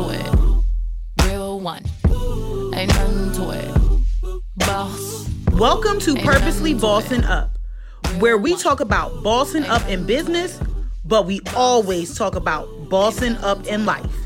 to it. Real one. Ain't nothing to it. Boss. Welcome to Ain't Purposely to Bossing it. Up, where we talk about bossing up in business, but we always talk about bossing up in life.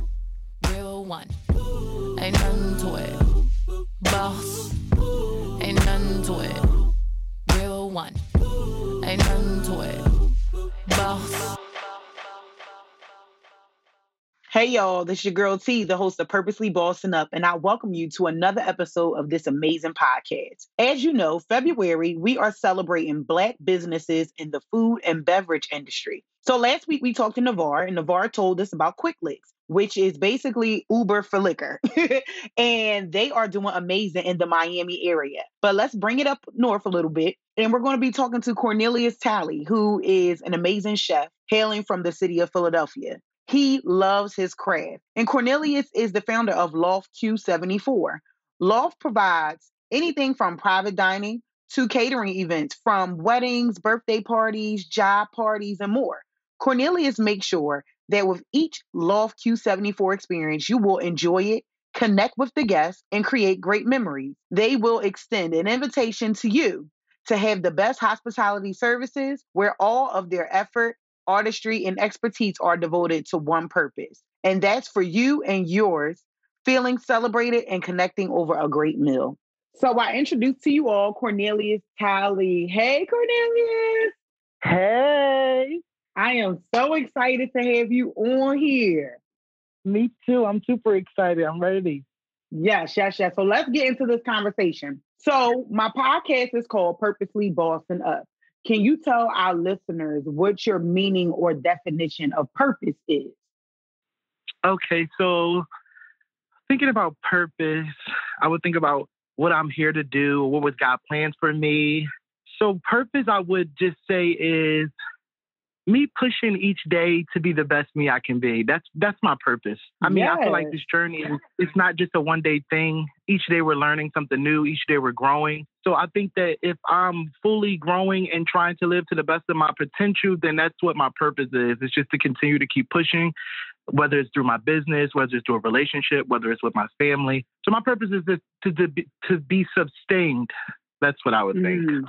Hey y'all, this is your girl T, the host of Purposely Bossing Up, and I welcome you to another episode of this amazing podcast. As you know, February, we are celebrating Black businesses in the food and beverage industry. So last week we talked to Navarre, and Navarre told us about Quick Licks, which is basically Uber for liquor. and they are doing amazing in the Miami area. But let's bring it up north a little bit. And we're going to be talking to Cornelius Talley, who is an amazing chef hailing from the city of Philadelphia. He loves his craft. And Cornelius is the founder of Loft Q74. Loft provides anything from private dining to catering events, from weddings, birthday parties, job parties, and more. Cornelius makes sure that with each Loft Q74 experience, you will enjoy it, connect with the guests, and create great memories. They will extend an invitation to you to have the best hospitality services where all of their effort, artistry, and expertise are devoted to one purpose. And that's for you and yours, feeling celebrated and connecting over a great meal. So I introduce to you all Cornelius Talley. Hey, Cornelius. Hey, I am so excited to have you on here. me too. I'm super excited. I'm ready. Yes, yes, yes. So let's get into this conversation. So my podcast is called Purposely Bossing Up. Can you tell our listeners what your meaning or definition of purpose is? Okay, so thinking about purpose, I would think about what I'm here to do, what was God plans for me. So purpose, I would just say is me pushing each day to be the best me I can be. That's that's my purpose. I mean, I feel like this journey is it's not just a one day thing. Each day we're learning something new. Each day we're growing. So I think that if I'm fully growing and trying to live to the best of my potential, then that's what my purpose is. It's just to continue to keep pushing, whether it's through my business, whether it's through a relationship, whether it's with my family. So my purpose is to to be, to be sustained. That's what I would think. Mm.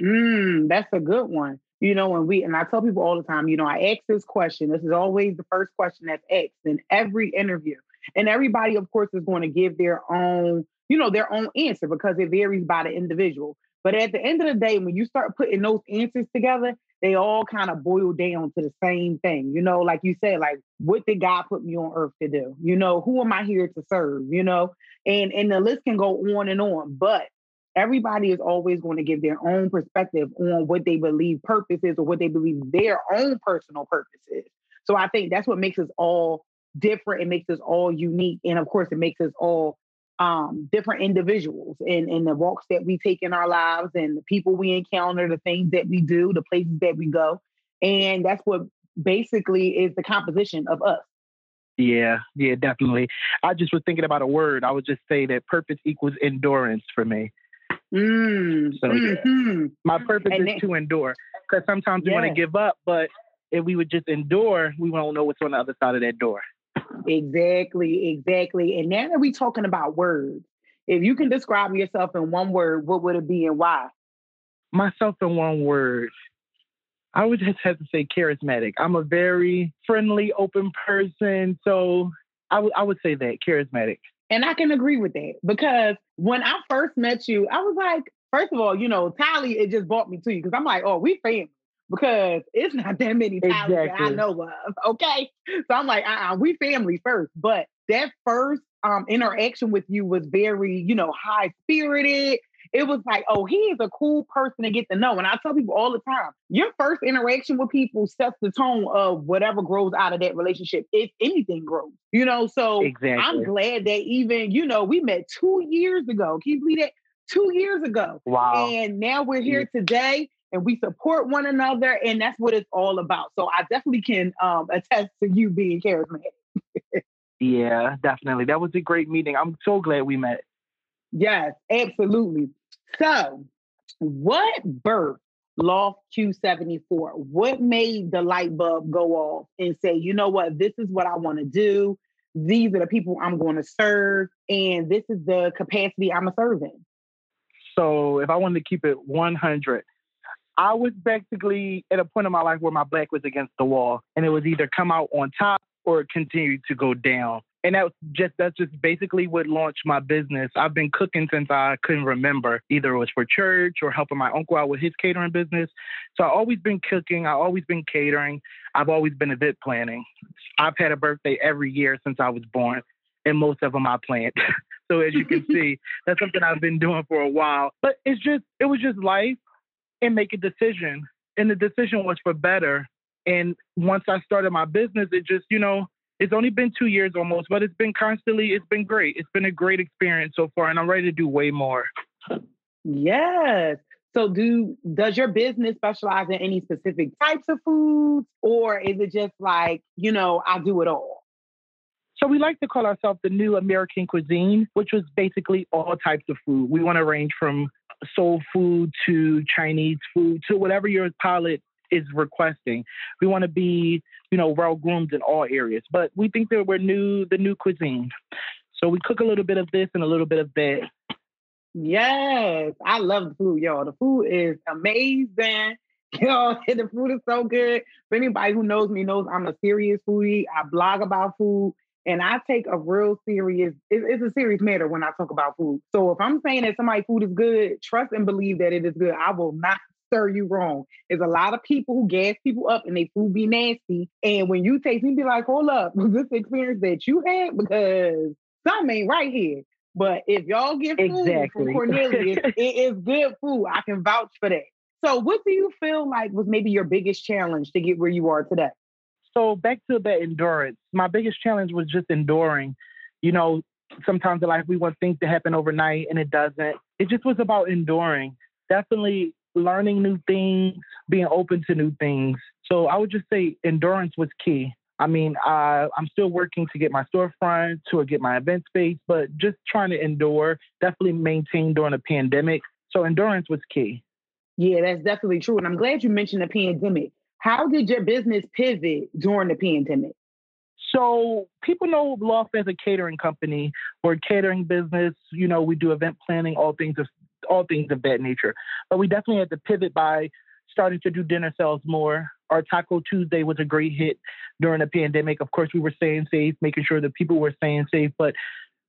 Mm, that's a good one. You know, when we and I tell people all the time, you know, I ask this question. This is always the first question that's asked in every interview. And everybody, of course, is going to give their own, you know, their own answer because it varies by the individual. But at the end of the day, when you start putting those answers together, they all kind of boil down to the same thing. You know, like you said, like what did God put me on earth to do? You know, who am I here to serve? You know, and and the list can go on and on. But everybody is always going to give their own perspective on what they believe purpose is or what they believe their own personal purpose is. So I think that's what makes us all different. It makes us all unique. And of course, it makes us all um, different individuals in, in the walks that we take in our lives and the people we encounter, the things that we do, the places that we go. And that's what basically is the composition of us. Yeah, yeah, definitely. I just was thinking about a word. I would just say that purpose equals endurance for me. Mm, So, yeah. mhm. My purpose And is then- to endure because sometimes we want to give up, but if we would just endure, we won't know what's on the other side of that door. Exactly, exactly. And now that we're talking about words, if you can describe yourself in one word, what would it be and why? Myself in one word, I would just have to say charismatic. I'm a very friendly, open person. So I would I would say that charismatic. And I can agree with that because when I first met you, I was like, first of all, you know, Talley, it just brought me to you because I'm like, oh, we family because it's not that many Talleys that I know of. Okay. So I'm like, uh-uh, we family first. But that first um, interaction with you was very, you know, high spirited. It was like, oh, he is a cool person to get to know. And I tell people all the time, your first interaction with people sets the tone of whatever grows out of that relationship, if anything grows, you know. So Exactly. I'm glad that even, you know, we met two years ago. Can you believe that? Two years ago. wow. And now we're here today and we support one another. And that's what it's all about. So I definitely can um, attest to you being charismatic. Yeah, definitely. That was a great meeting. I'm so glad we met. Yes, absolutely. So, what birth Loft Q74? What made the light bulb go off and say, you know what, this is what I want to do? these are the people I'm going to serve, and this is the capacity I'm a serve in? So if I wanted to keep it 100, I was basically at a point in my life where my back was against the wall, and it was either come out on top or continue to go down and that was just that's just basically what launched my business. I've been cooking since I couldn't remember. Either it was for church or helping my uncle out with his catering business. So I've always been cooking. I've always been catering. I've always been event planning. I've had a birthday every year since I was born, and most of them I planned. so as you can see, that's something I've been doing for a while. But it's just it was just life and make a decision. And the decision was for better. And once I started my business, it just, you know, it's only been two years almost, but it's been constantly, it's been great. It's been a great experience so far, and I'm ready to do way more. Yes. So do does your business specialize in any specific types of foods or is it just like, you know, I do it all? So we like to call ourselves the new American cuisine, which was basically all types of food. We want to range from soul food to Chinese food to whatever your palate is requesting. We want to be, you know, well groomed in all areas, but we think that we're new, the new cuisine. So we cook a little bit of this and a little bit of that. Yes, I love the food, y'all. The food is amazing. Yo, the food is so good. For anybody who knows me knows I'm a serious foodie. I blog about food and I take a real serious, it's a serious matter when I talk about food. So if I'm saying that somebody's food is good, trust and believe that it is good. I will not stir you wrong. There's a lot of people who gas people up and they food be nasty. And when you taste it, be like, hold up, was this experience that you had? Because something ain't right here. But if y'all get food exactly. from Cornelius, it is good food. I can vouch for that. So, what do you feel like was maybe your biggest challenge to get where you are today? So, back to that endurance, my biggest challenge was just enduring. You know, sometimes in life we want things to happen overnight and it doesn't. It just was about enduring. Definitely learning new things, being open to new things. So I would just say endurance was key. I mean, I, I'm still working to get my storefront, to get my event space, but just trying to endure, definitely maintain during a pandemic. So endurance was key. Yeah, that's definitely true. And I'm glad you mentioned the pandemic. How did your business pivot during the pandemic? So people know Loft as a catering company or catering business. You know, we do event planning, all things of all things of that nature. But we definitely had to pivot by starting to do dinner sales more. Our Taco Tuesday was a great hit during the pandemic. Of course, we were staying safe, making sure that people were staying safe, but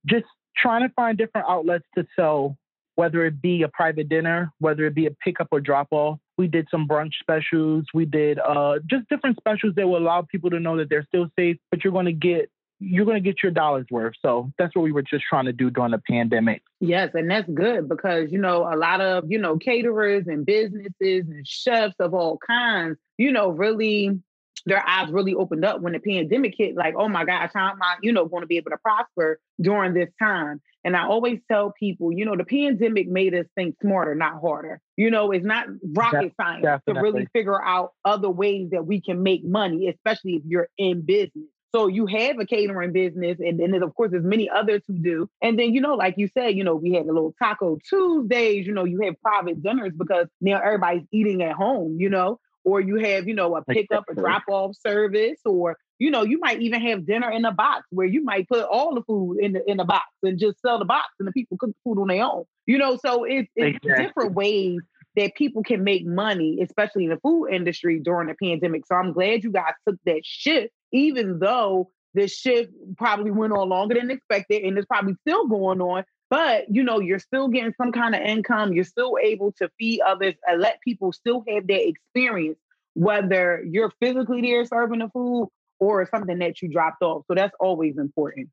just trying to find different outlets to sell, whether it be a private dinner, whether it be a pickup or drop off. We did some brunch specials. We did uh, just different specials that will allow people to know that they're still safe, but you're going to get you're going to get your dollars worth. So that's what we were just trying to do during the pandemic. Yes, and that's good because you know a lot of you know caterers and businesses and chefs of all kinds, you know, really their eyes really opened up when the pandemic hit. Like, oh my gosh, how am I, you know, going to be able to prosper during this time? And I always tell people, you know, the pandemic made us think smarter, not harder. You know, it's not rocket science Definitely. to really figure out other ways that we can make money, especially if you're in business. So you have a catering business, and then of course there's many others who do. And then you know, like you said, you know, we had a little Taco Tuesdays. You know, you have private dinners because now everybody's eating at home. You know, or you have you know a pickup, a drop off service, or you know, you might even have dinner in a box where you might put all the food in the in the box and just sell the box, and the people cook the food on their own. You know, so it's, it's exactly. different ways that people can make money, especially in the food industry during the pandemic. So I'm glad you guys took that shift even though this shift probably went on longer than expected and it's probably still going on but you know you're still getting some kind of income you're still able to feed others and let people still have their experience whether you're physically there serving the food or something that you dropped off so that's always important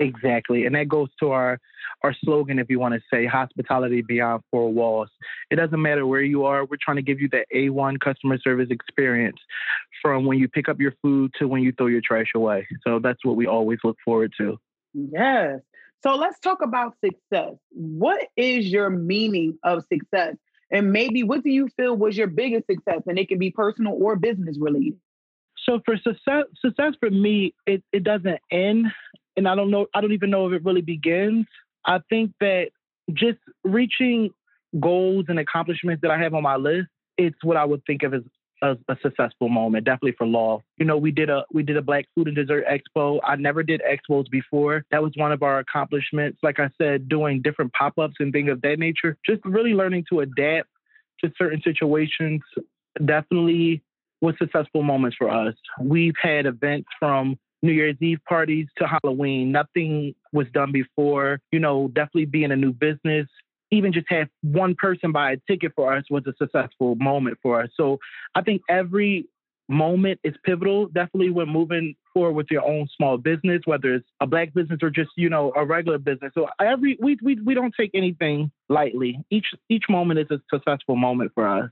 Exactly. And that goes to our our slogan, if you want to say hospitality beyond four walls. It doesn't matter where you are, we're trying to give you the A1 customer service experience from when you pick up your food to when you throw your trash away. So that's what we always look forward to. Yes. So let's talk about success. What is your meaning of success? And maybe what do you feel was your biggest success? And it can be personal or business related. So for success, success for me, it, it doesn't end and I don't know, I don't even know if it really begins. I think that just reaching goals and accomplishments that I have on my list, it's what I would think of as a, a, successful moment, definitely for law. You know, we did a we did a Black Food and Dessert Expo. I never did expos before. That was one of our accomplishments. Like I said, doing different pop ups and things of that nature. Just really learning to adapt to certain situations. Definitely was successful moments for us. We've had events from New Year's Eve parties to Halloween. Nothing was done before. You know, definitely being a new business, even just have one person buy a ticket for us was a successful moment for us. So I think every moment is pivotal. Definitely when moving forward with your own small business, whether it's a black business or just, you know, a regular business. So every we we we don't take anything lightly. Each each moment is a successful moment for us.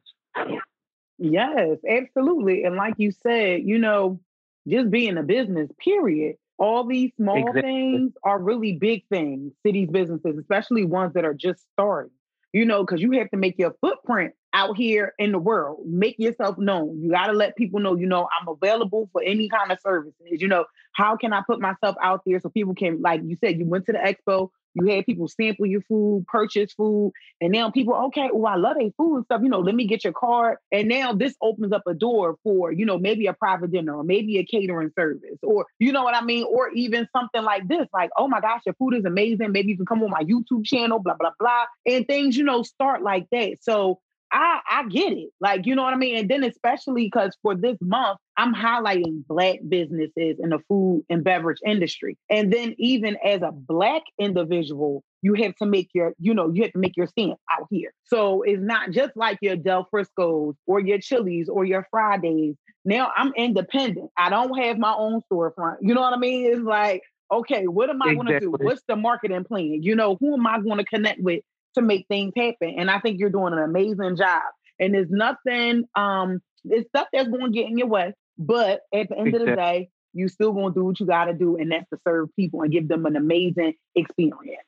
Yes, absolutely. And like you said, you know, just being a business, period. All these small exactly. things are really big things, cities, businesses, especially ones that are just starting. You know, because you have to make your footprint out here in the world. Make yourself known. You got to let people know, you know, I'm available for any kind of services. You know, how can I put myself out there so people can, like you said, you went to the expo, you had people sample your food, purchase food, and now people, okay, well, I love their food and stuff. You know, let me get your card. And now this opens up a door for, you know, maybe a private dinner or maybe a catering service, or you know what I mean, or even something like this, like, oh my gosh, your food is amazing. Maybe you can come on my YouTube channel, blah blah blah, and things, you know, start like that. So I I get it. Like, you know what I mean? And then especially because for this month, I'm highlighting black businesses in the food and beverage industry. And then even as a black individual, you have to make your, you know, you have to make your stand out here. So it's not just like your Del Frisco's or your Chili's or your Fridays. Now I'm independent. I don't have my own storefront. You know what I mean? It's like, okay, what am I exactly. going to do? What's the marketing plan? You know, who am I going to connect with to make things happen. And I think you're doing an amazing job. And there's nothing, um, it's stuff that's going to get in your way. But at the end exactly. of the day, you still going to do what you got to do, and that's to serve people and give them an amazing experience.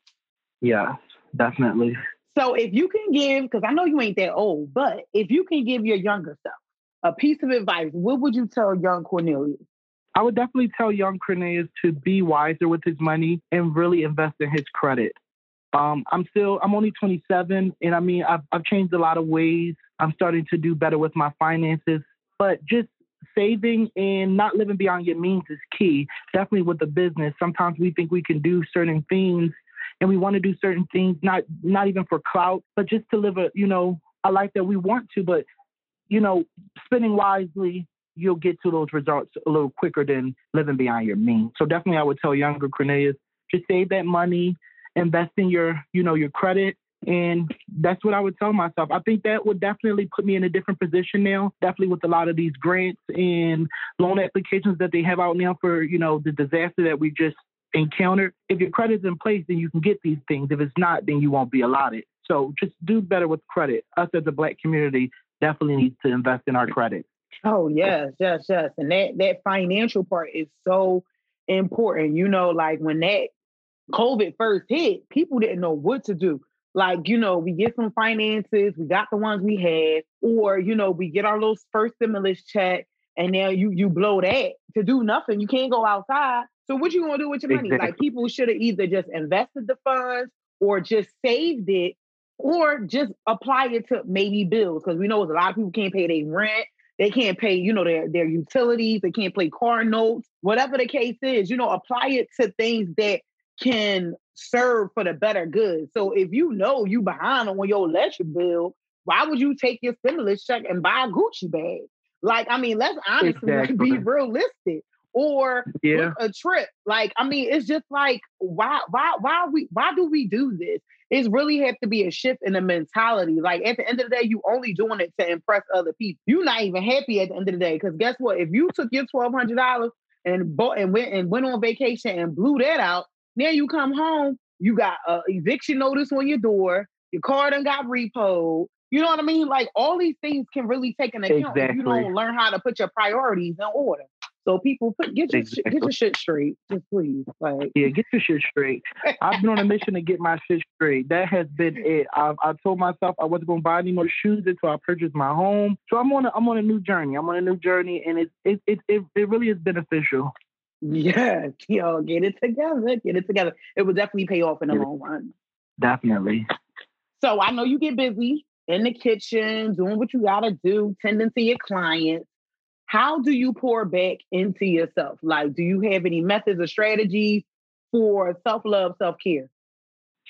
Yeah, definitely. So if you can give, because I know you ain't that old, but if you can give your younger self a piece of advice, what would you tell young Cornelius? I would definitely tell young Cornelius to be wiser with his money and really invest in his credit. Um, I'm still, I'm only 27, and I mean, I've, I've changed a lot of ways. I'm starting to do better with my finances, but just saving and not living beyond your means is key. Definitely with the business. Sometimes we think we can do certain things, and we want to do certain things, not not even for clout, but just to live a, you know, a life that we want to. But you know, spending wisely, you'll get to those results a little quicker than living beyond your means. So definitely, I would tell younger Cornelius, just save that money invest in your, you know, your credit. And that's what I would tell myself. I think that would definitely put me in a different position now, definitely with a lot of these grants and loan applications that they have out now for, you know, the disaster that we just encountered. If your credit's in place, then you can get these things. If it's not, then you won't be allotted. So just do better with credit. Us as a black community definitely need to invest in our credit. Oh yes, yes, yes. And that that financial part is so important. You know, like when that COVID first hit, people didn't know what to do. Like, you know, we get some finances, we got the ones we had, or you know, we get our little first stimulus check, and now you you blow that to do nothing. You can't go outside. So what you gonna do with your money? Exactly. Like people should have either just invested the funds or just saved it or just apply it to maybe bills. Because we know a lot of people can't pay their rent, they can't pay, you know, their their utilities, they can't pay car notes, whatever the case is, you know, apply it to things that can serve for the better good. So if you know you behind on your electric bill, why would you take your stimulus check and buy a Gucci bag? Like, I mean, let's honestly exactly. be realistic. Or yeah. a trip. Like, I mean, it's just like, why, why, why we, why do we do this? It's really have to be a shift in the mentality. Like at the end of the day, you only doing it to impress other people. You're not even happy at the end of the day. Because guess what? If you took your twelve hundred dollars and bought and went and went on vacation and blew that out, now you come home, you got a eviction notice on your door, your car done got repoed. You know what I mean? Like all these things can really take an account exactly. if you don't learn how to put your priorities in order. So people put get your exactly. get your shit straight, just please. Like yeah, get your shit straight. I've been on a mission to get my shit straight. That has been it. I've I told myself I wasn't gonna buy any more shoes until I purchased my home. So I'm on a I'm on a new journey. I'm on a new journey, and it it it it, it really is beneficial. Yeah, yo, get it together. Get it together. It will definitely pay off in the long run. Definitely. So I know you get busy. in the kitchen, doing what you gotta do, tending to your clients. How do you pour back into yourself? Like, do you have any methods or strategies for self-love, self-care?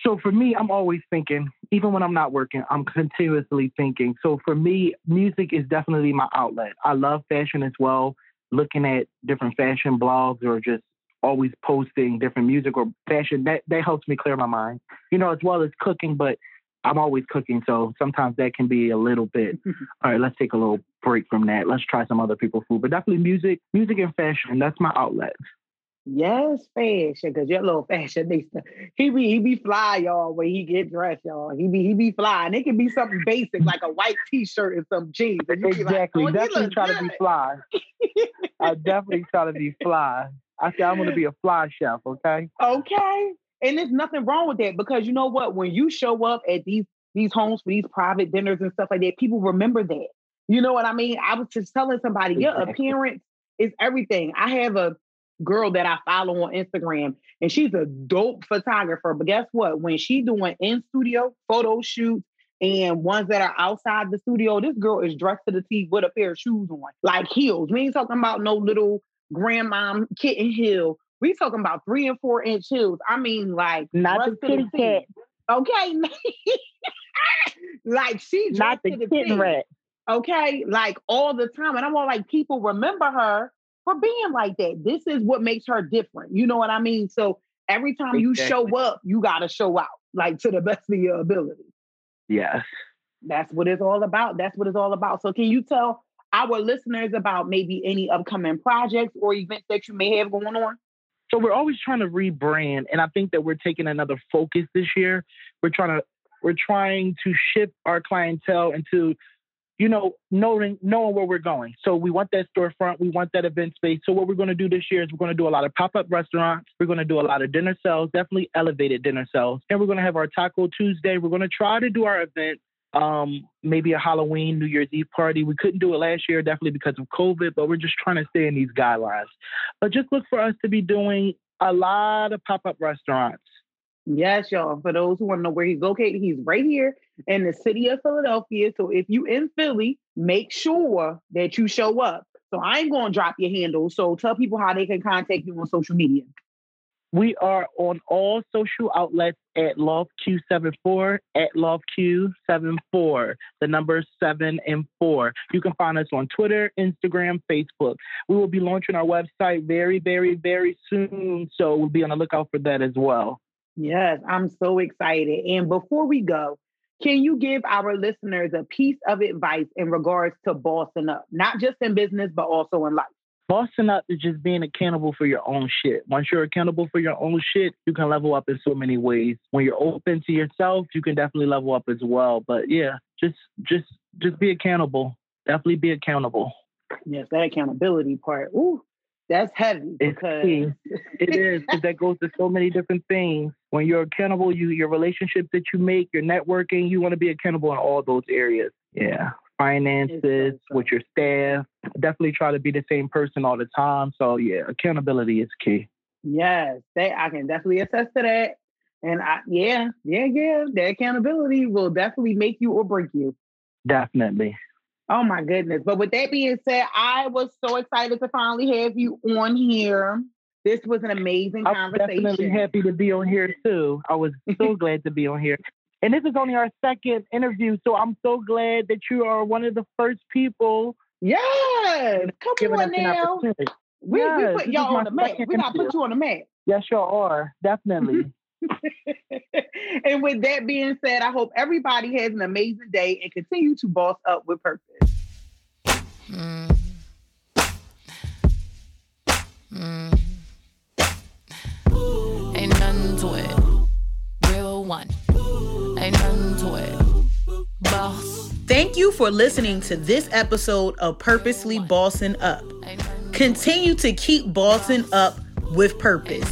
So for me, I'm always thinking, even when I'm not working, I'm continuously thinking. So for me, music is definitely my outlet. I love fashion as well, looking at different fashion blogs or just always posting different music or fashion. That that helps me clear my mind. You know, as well as cooking, but I'm always cooking, so sometimes that can be a little bit. all right, let's take a little break from that. Let's try some other people's food, but definitely music, music and fashion. That's my outlet. Yes, fashion, cause you're little fashionista. He be he be fly, y'all, when he get dressed, y'all. He be he be fly. And it can be something basic like a white t-shirt and some jeans. And exactly. Like, oh, definitely try good. to be fly. I definitely try to be fly. I say I'm gonna be a fly chef, okay? Okay. And there's nothing wrong with that because you know what? When you show up at these these homes for these private dinners and stuff like that, people remember that. You know what I mean? I was just telling somebody, your appearance is everything. I have a girl that I follow on Instagram, and she's a dope photographer. But guess what? When she doing in studio photo shoots and ones that are outside the studio, this girl is dressed to the T with a pair of shoes on, like heels. We ain't talking about no little grandma kitten heel. We talking about three and four inch heels. I mean, like not the kitty cat. Okay, like she not the, the kitten rat. Okay, like all the time, and I'm all like, people remember her for being like that. This is what makes her different. You know what I mean? So every time exactly. you show up, you got to show out like to the best of your ability. Yes. That's what it's all about. That's what it's all about. So can you tell our listeners about maybe any upcoming projects or events that you may have going on? So we're always trying to rebrand and I think that we're taking another focus this year. We're trying to we're trying to shift our clientele into you know, knowing knowing where we're going. So we want that storefront, we want that event space. So what we're going to do this year is we're going to do a lot of pop-up restaurants. We're going to do a lot of dinner sales, definitely elevated dinner sales, and we're going to have our Taco Tuesday. We're going to try to do our event. Um, maybe a Halloween, New Year's Eve party. We couldn't do it last year, definitely because of COVID, but we're just trying to stay in these guidelines. But just look for us to be doing a lot of pop-up restaurants Yes, y'all. For those who want to know where he's located, he's right here in the city of Philadelphia. So if you in Philly, make sure that you show up. So I ain't gonna drop your handle. So tell people how they can contact you on social media. We are on all social outlets at LoftQ74 at LoftQ74. The number seven and four. You can find us on Twitter, Instagram, Facebook. We will be launching our website very, very, very soon. So we'll be on the lookout for that as well. Yes, I'm so excited. And before we go, can you give our listeners a piece of advice in regards to bossing up, not just in business, but also in life? Bossing up is just being accountable for your own shit. Once you're accountable for your own shit, you can level up in so many ways. When you're open to yourself, you can definitely level up as well. But yeah, just just just be accountable. Definitely be accountable. Yes, that accountability part. Ooh, that's heavy because it is because that goes to so many different things. When you're accountable, you your relationships that you make, your networking, you want to be accountable in all those areas. Yeah, finances so with your staff. Definitely try to be the same person all the time. So yeah, accountability is key. Yes, that I can definitely attest to that. And I, yeah, yeah, yeah, the accountability will definitely make you or break you. Definitely. Oh my goodness. But with that being said, I was so excited to finally have you on here. This was an amazing conversation. I'm conversation. definitely happy to be on here too. I was so glad to be on here. And this is only our second interview, so I'm so glad that you are one of the first people. Yes, come on now. We, yes, we put y'all on the map. We got to put you on the map. Yes, y'all are. Definitely. and with that being said, I hope everybody has an amazing day and continue to boss up with purpose. Mm. Mm. Ain't nothing to it. Real one. Ain't nothing to it. Boss. Thank you for listening to this episode of Purposely Bossing Up. Continue to keep bossing up with purpose